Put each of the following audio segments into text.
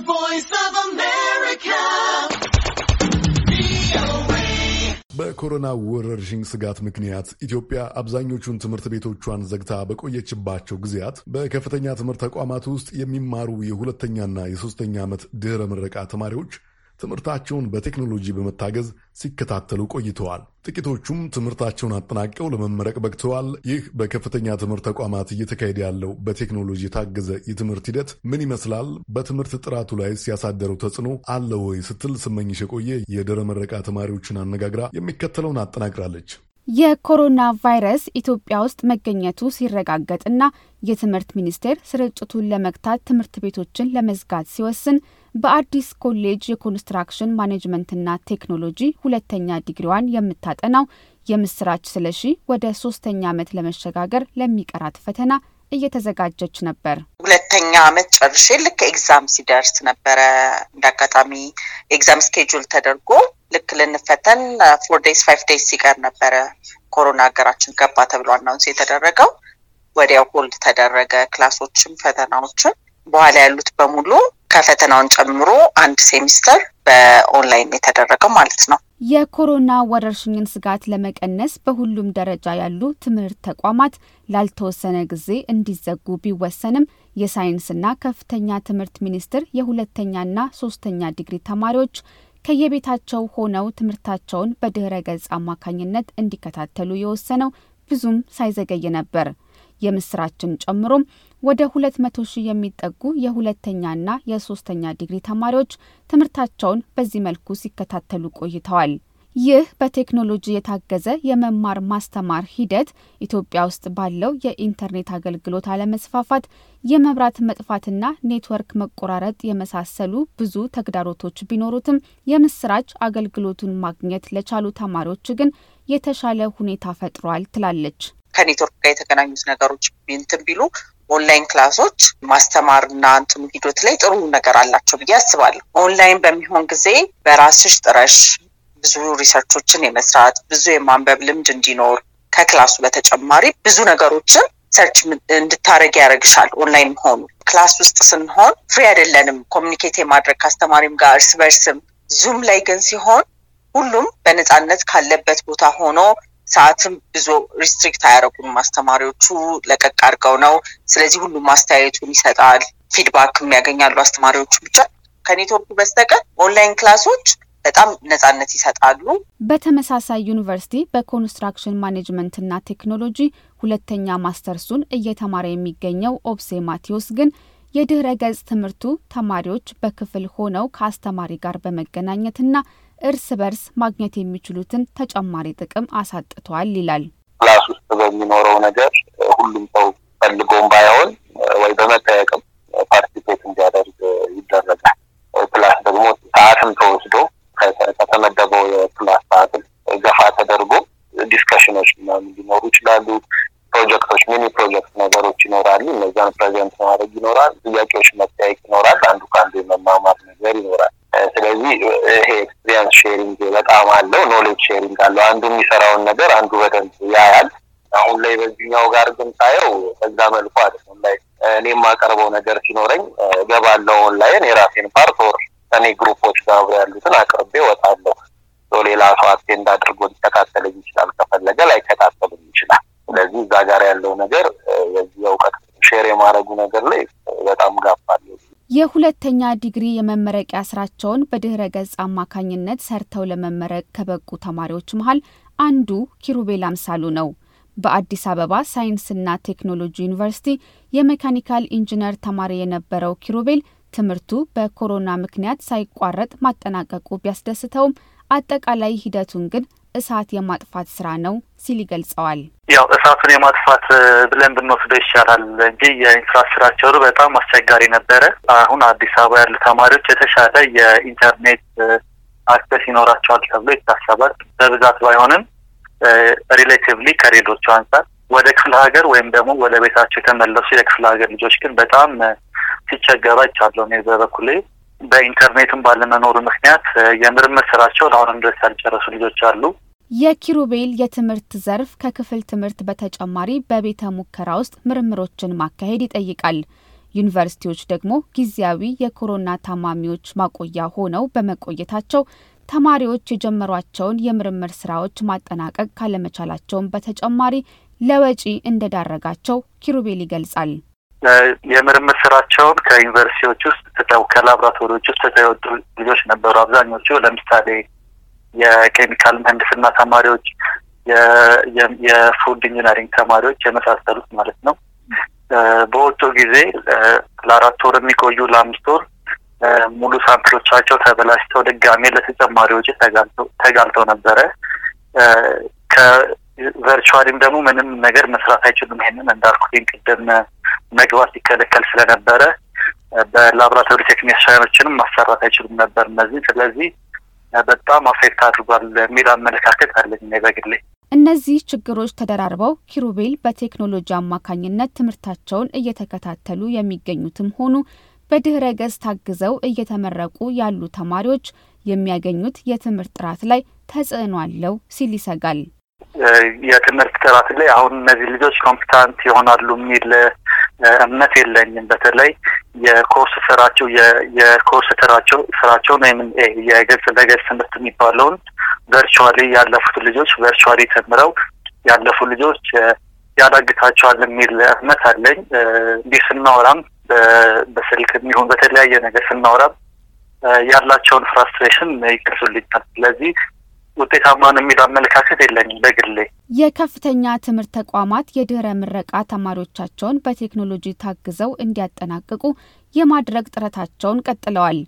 voice of America. በኮሮና ወረርሽኝ ስጋት ምክንያት ኢትዮጵያ አብዛኞቹን ትምህርት ቤቶቿን ዘግታ በቆየችባቸው ጊዜያት በከፍተኛ ትምህርት ተቋማት ውስጥ የሚማሩ የሁለተኛና የሶስተኛ ዓመት ድኅረ ምረቃ ተማሪዎች ትምህርታቸውን በቴክኖሎጂ በመታገዝ ሲከታተሉ ቆይተዋል። ጥቂቶቹም ትምህርታቸውን አጠናቀው ለመመረቅ በቅተዋል። ይህ በከፍተኛ ትምህርት ተቋማት እየተካሄደ ያለው በቴክኖሎጂ የታገዘ የትምህርት ሂደት ምን ይመስላል? በትምህርት ጥራቱ ላይ ሲያሳደረው ተጽዕኖ አለ ወይ? ስትል ስመኝሽ የቆየ የድኅረ ምረቃ ተማሪዎችን አነጋግራ የሚከተለውን አጠናቅራለች። የኮሮና ቫይረስ ኢትዮጵያ ውስጥ መገኘቱ ሲረጋገጥና የትምህርት ሚኒስቴር ስርጭቱን ለመግታት ትምህርት ቤቶችን ለመዝጋት ሲወስን በአዲስ ኮሌጅ የኮንስትራክሽን ማኔጅመንትና ቴክኖሎጂ ሁለተኛ ዲግሪዋን የምታጠናው የምስራች ስለሺ ወደ ሶስተኛ ዓመት ለመሸጋገር ለሚቀራት ፈተና እየተዘጋጀች ነበር። ሁለተኛ ዓመት ጨርሼ ልክ exam ሲደርስ ነበረ እንደ አጋጣሚ exam schedule ተደርጎ ልክ ልንፈተን four days five days ሲቀር ነበረ ኮሮና ሀገራችን ገባ ተብሎ announce የተደረገው። ወዲያው hold ተደረገ class ኦችም ፈተናዎችን። በኋላ ያሉት በሙሉ ከፈተናውን ጨምሮ አንድ semester በ online የተደረገው ማለት ነው። የኮሮና ወረርሽኝን ስጋት ለመቀነስ በሁሉም ደረጃ ያሉ ትምህርት ተቋማት ላልተወሰነ ጊዜ እንዲዘጉ ቢወሰንም የሳይንስና ከፍተኛ ትምህርት ሚኒስቴር የሁለተኛና ሶስተኛ ዲግሪ ተማሪዎች ከየቤታቸው ሆነው ትምህርታቸውን በድህረ ገጽ አማካኝነት እንዲከታተሉ የወሰነው ብዙም ሳይዘገይ ነበር። የምስራችን ጨምሮም ወደ ሁለት መቶ ሺህ የሚጠጉ የሁለተኛና የሶስተኛ ዲግሪ ተማሪዎች ትምህርታቸውን በዚህ መልኩ ሲከታተሉ ቆይተዋል። ይህ በቴክኖሎጂ የታገዘ የመማር ማስተማር ሂደት ኢትዮጵያ ውስጥ ባለው የኢንተርኔት አገልግሎት አለመስፋፋት፣ የመብራት መጥፋትና ኔትወርክ መቆራረጥ የመሳሰሉ ብዙ ተግዳሮቶች ቢኖሩትም የምስራች አገልግሎቱን ማግኘት ለቻሉ ተማሪዎች ግን የተሻለ ሁኔታ ፈጥሯል ትላለች። ከኔትወርክ ጋር የተገናኙት ነገሮች እንትን ቢሉ online class ኦች ማስተማርና እንትኑ ሂደት ላይ ጥሩ ነገር አላቸው ብዬ አስባለሁ። ኦንላይን በሚሆን ጊዜ በራስሽ ጥረሽ ብዙ research ኦችን የመስራት ብዙ የማንበብ ልምድ እንዲኖር ከ class ኡ በተጨማሪ ብዙ ነገሮችን search እንድታደረግ ያደርግሻል። ኦንላይን መሆኑ class ውስጥ ስንሆን free አይደለንም communicate የማድረግ ከአስተማሪም ጋር እርስ በርስም። Zoom ላይ ግን ሲሆን ሁሉም በነፃነት ካለበት ቦታ ሆኖ ሰዓትም ብዙ restrict አያደርጉም አስተማሪዎቹ ለቀቅ አድርገው ነው። ስለዚህ ሁሉም አስተያየቱን ይሰጣል፣ feedback ም ያገኛሉ አስተማሪዎቹ። ብቻ ከኔትወርኩ በስተቀር online class ኦች በጣም ነጻነት ይሰጣሉ። በተመሳሳይ ዩኒቨርሲቲ በኮንስትራክሽን ማኔጅመንትና ቴክኖሎጂ ሁለተኛ ማስተርሱን እየተማረ የሚገኘው ኦብሴ ማቴዎስ ግን የድህረ ገጽ ትምህርቱ ተማሪዎች በክፍል ሆነው ከአስተማሪ ጋር በመገናኘትና እርስ በርስ ማግኘት የሚችሉትን ተጨማሪ ጥቅም አሳጥቷል ይላል። class ውስጥ በሚኖረው ነገር ሁሉም ሰው ፈልጎም ባይሆን ወይ በመጠየቅም participate እንዲያደርግ ይደረጋል። class ደግሞ ሰዓትም ተወስዶ ከተመደበው የ class ሰዓትም ገፋ ተደርጎ discussion ኦች ምናምን ሊኖሩ ይችላሉ። ፕሮጀክቶች፣ mini project ነገሮች ይኖራሉ። እነዛን present ማድረግ ይኖራል። ጥያቄዎች መጠያየቅ ይኖራል። አንዱ ከአንዱ የመማማር ነገር ይኖራል። ስለዚህ ይሄ experience sharing በጣም አለው። knowledge sharing አለው። አንዱ የሚሰራውን ነገር አንዱ በደንብ ያያል። አሁን ላይ በዚህኛው ጋር ግን ሳየው በዛ መልኩ አይደለም። ላይ እኔ የማቀርበው ነገር ሲኖረኝ እገባለሁ ኦንላይን የራሴን part ወይም ከኔ group ኦች ጋር አብረው ያሉትን አቅርቤ እወጣለሁ። ሌላ ሰው attend አድርጎ ሊከታተልኝ ይችላል። ከፈለገ ላይከታተልም ይችላል። ስለዚህ እዛ ጋር ያለው ነገር የዚህ እውቀት share የማድረጉ ነገር ላይ በጣም gap አለው። የሁለተኛ ዲግሪ የመመረቂያ ስራቸውን በድህረ ገጽ አማካኝነት ሰርተው ለመመረቅ ከበቁ ተማሪዎች መሀል አንዱ ኪሩቤል አምሳሉ ነው። በአዲስ አበባ ሳይንስና ቴክኖሎጂ ዩኒቨርሲቲ የሜካኒካል ኢንጂነር ተማሪ የነበረው ኪሩቤል ትምህርቱ በኮሮና ምክንያት ሳይቋረጥ ማጠናቀቁ ቢያስደስተውም አጠቃላይ ሂደቱን ግን እሳት የማጥፋት ስራ ነው ሲል ይገልጸዋል። ያው እሳቱን የማጥፋት ብለን ብንወስደው ይሻላል እንጂ የ infrastructure ኡ በጣም አስቸጋሪ ነበረ። አሁን አዲስ አበባ ያሉ ተማሪዎች የተሻለ የኢንተርኔት access ይኖራቸዋል ተብሎ ይታሰባል። በብዛት ባይሆንም relatively ከሌሎቹ አንጻር ወደ ክፍለ ሀገር ወይም ደግሞ ወደ ቤታቸው የተመለሱ የክፍለ ሀገር ልጆች ግን በጣም ሲቸገሩ አይቻለሁ። እኔ በበኩሌ በኢንተርኔትም ባለመኖሩ ምክንያት የምርምር ስራቸውን አሁንም ድረስ ያልጨረሱ ልጆች አሉ። የኪሩቤል የትምህርት ዘርፍ ከክፍል ትምህርት በተጨማሪ በቤተ ሙከራ ውስጥ ምርምሮችን ማካሄድ ይጠይቃል። ዩኒቨርሲቲዎች ደግሞ ጊዜያዊ የኮሮና ታማሚዎች ማቆያ ሆነው በመቆየታቸው ተማሪዎች የጀመሯቸውን የምርምር ስራዎች ማጠናቀቅ ካለመቻላቸውን በተጨማሪ ለወጪ እንደዳረጋቸው ኪሩቤል ይገልጻል። የምርምር ስራቸውን ከዩኒቨርሲቲዎች ውስጥ ትተው ከላቦራቶሪዎች ውስጥ ትተው የወጡ ልጆች ነበሩ። አብዛኞቹ ለምሳሌ የኬሚካል ምህንድስና ተማሪዎች፣ የ food engineering ተማሪዎች የመሳሰሉት ማለት ነው። በወጡ ጊዜ ለአራት ወር የሚቆዩ ለአምስት ወር ሙሉ ሳምፕሎቻቸው ተበላሽተው ድጋሜ ለተጨማሪ ወጪ ተጋልጠው ነበረ። ከቨርቹዋሊም ደግሞ ምንም ነገር መስራት አይችሉም። ይሄንን እንዳልኩኝ ቅድም መግባት ሊከለከል ስለነበረ በላቦራቶሪ ቴክኒሽያኖችንም ማሰራት አይችሉም ነበር እነዚህ። ስለዚህ በጣም አፌክት አድርጓል የሚል አመለካከት አለኝ እኔ በግሌ። እነዚህ ችግሮች ተደራርበው ኪሩቤል በቴክኖሎጂ አማካኝነት ትምህርታቸውን እየተከታተሉ የሚገኙትም ሆኑ በድህረ ገጽ ታግዘው እየተመረቁ ያሉ ተማሪዎች የሚያገኙት የትምህርት ጥራት ላይ ተጽዕኖ አለው ሲል ይሰጋል። የትምህርት ጥራት ላይ አሁን እነዚህ ልጆች competent ይሆናሉ የሚል እምነት የለኝም። በተለይ የኮርስ ስራቸው የኮርስ ስራቸው ስራቸውን ወይም የገጽ ለገጽ ትምህርት የሚባለውን virtually ያለፉት ልጆች virtually ተምረው ያለፉ ልጆች ያዳግታቸዋል የሚል እምነት አለኝ። እንዲህ ስናወራም በስልክ የሚሆን በተለያየ ነገር ስናወራም ያላቸውን ፍራስትሬሽን ይገልጹልኛል። ስለዚህ ውጤታማ ነው የሚል አመለካከት የለኝም በግሌ። የከፍተኛ ትምህርት ተቋማት የድህረ ምረቃ ተማሪዎቻቸውን በቴክኖሎጂ ታግዘው እንዲያጠናቅቁ የማድረግ ጥረታቸውን ቀጥለዋል።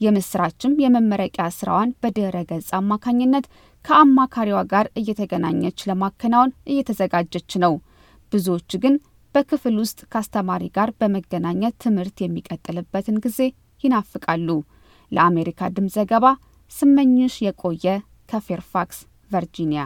የምስራችም የመመረቂያ ስራዋን በድህረ ገጽ አማካኝነት ከአማካሪዋ ጋር እየተገናኘች ለማከናወን እየተዘጋጀች ነው። ብዙዎች ግን በክፍል ውስጥ ከአስተማሪ ጋር በመገናኘት ትምህርት የሚቀጥልበትን ጊዜ ይናፍቃሉ። ለአሜሪካ ድምፅ ዘገባ ስመኝሽ የቆየ ከፌርፋክስ ቨርጂኒያ